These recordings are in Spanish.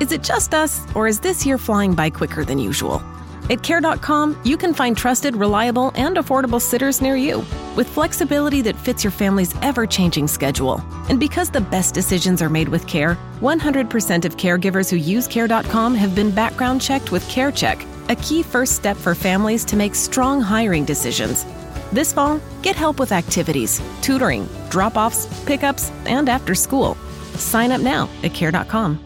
Is it just us, or is this year flying by quicker than usual? At Care.com, you can find trusted, reliable, and affordable sitters near you with flexibility that fits your family's ever changing schedule. And because the best decisions are made with care, 100% of caregivers who use Care.com have been background checked with CareCheck, a key first step for families to make strong hiring decisions. This fall, get help with activities, tutoring, drop offs, pickups, and after school. Sign up now at Care.com.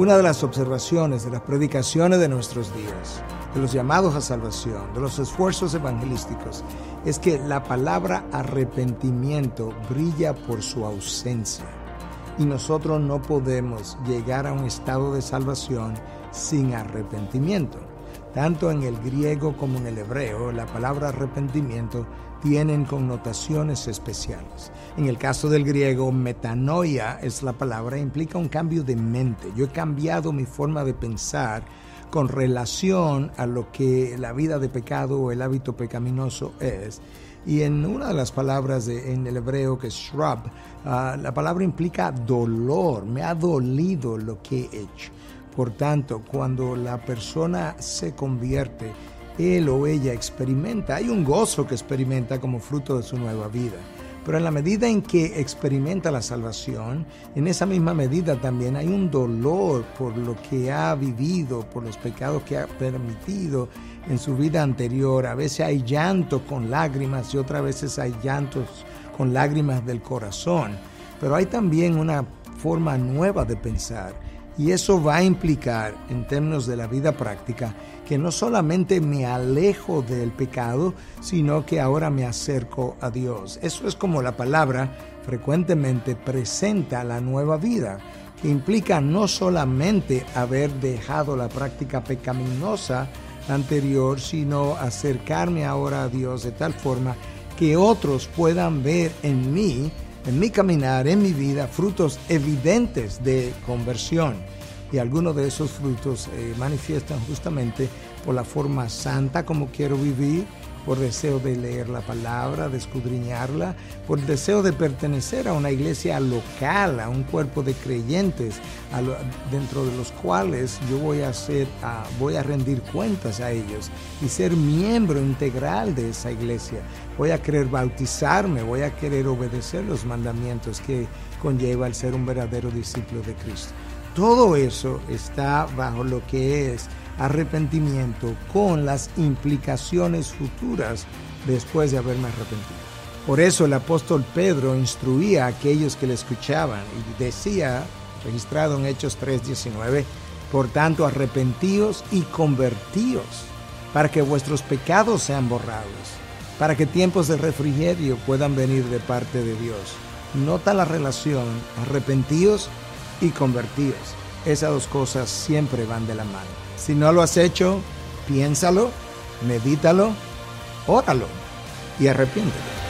Una de las observaciones de las predicaciones de nuestros días, de los llamados a salvación, de los esfuerzos evangelísticos, es que la palabra arrepentimiento brilla por su ausencia. Y nosotros no podemos llegar a un estado de salvación sin arrepentimiento. Tanto en el griego como en el hebreo, la palabra arrepentimiento tienen connotaciones especiales. En el caso del griego, metanoia es la palabra, implica un cambio de mente. Yo he cambiado mi forma de pensar con relación a lo que la vida de pecado o el hábito pecaminoso es. Y en una de las palabras en el hebreo que es shrub, ah, la palabra implica dolor, me ha dolido lo que he hecho. Por tanto, cuando la persona se convierte, él o ella experimenta, hay un gozo que experimenta como fruto de su nueva vida. Pero en la medida en que experimenta la salvación, en esa misma medida también hay un dolor por lo que ha vivido, por los pecados que ha permitido en su vida anterior. A veces hay llanto con lágrimas y otras veces hay llantos con lágrimas del corazón. Pero hay también una forma nueva de pensar y eso va a implicar, en términos de la vida práctica, que no solamente me alejo del pecado, sino que ahora me acerco a Dios. Eso es como la palabra frecuentemente presenta la nueva vida, que implica no solamente haber dejado la práctica pecaminosa anterior, sino acercarme ahora a Dios de tal forma que otros puedan ver en mí en mi caminar, en mi vida, frutos evidentes de conversión. Y algunos de esos frutos eh, manifiestan justamente por la forma santa como quiero vivir, por deseo de leer la palabra, de escudriñarla, por deseo de pertenecer a una iglesia local, a un cuerpo de creyentes, dentro de los cuales yo voy a, hacer, voy a rendir cuentas a ellos y ser miembro integral de esa iglesia. Voy a querer bautizarme, voy a querer obedecer los mandamientos que conlleva el ser un verdadero discípulo de Cristo. Todo eso está bajo lo que es arrepentimiento con las implicaciones futuras después de haberme arrepentido. Por eso el apóstol Pedro instruía a aquellos que le escuchaban y decía, registrado en Hechos 3:19, por tanto arrepentíos y convertíos para que vuestros pecados sean borrados, para que tiempos de refrigerio puedan venir de parte de Dios. Nota la relación, arrepentíos y convertíos. Esas dos cosas siempre van de la mano. Si no lo has hecho, piénsalo, medítalo, óralo y arrepiéntete.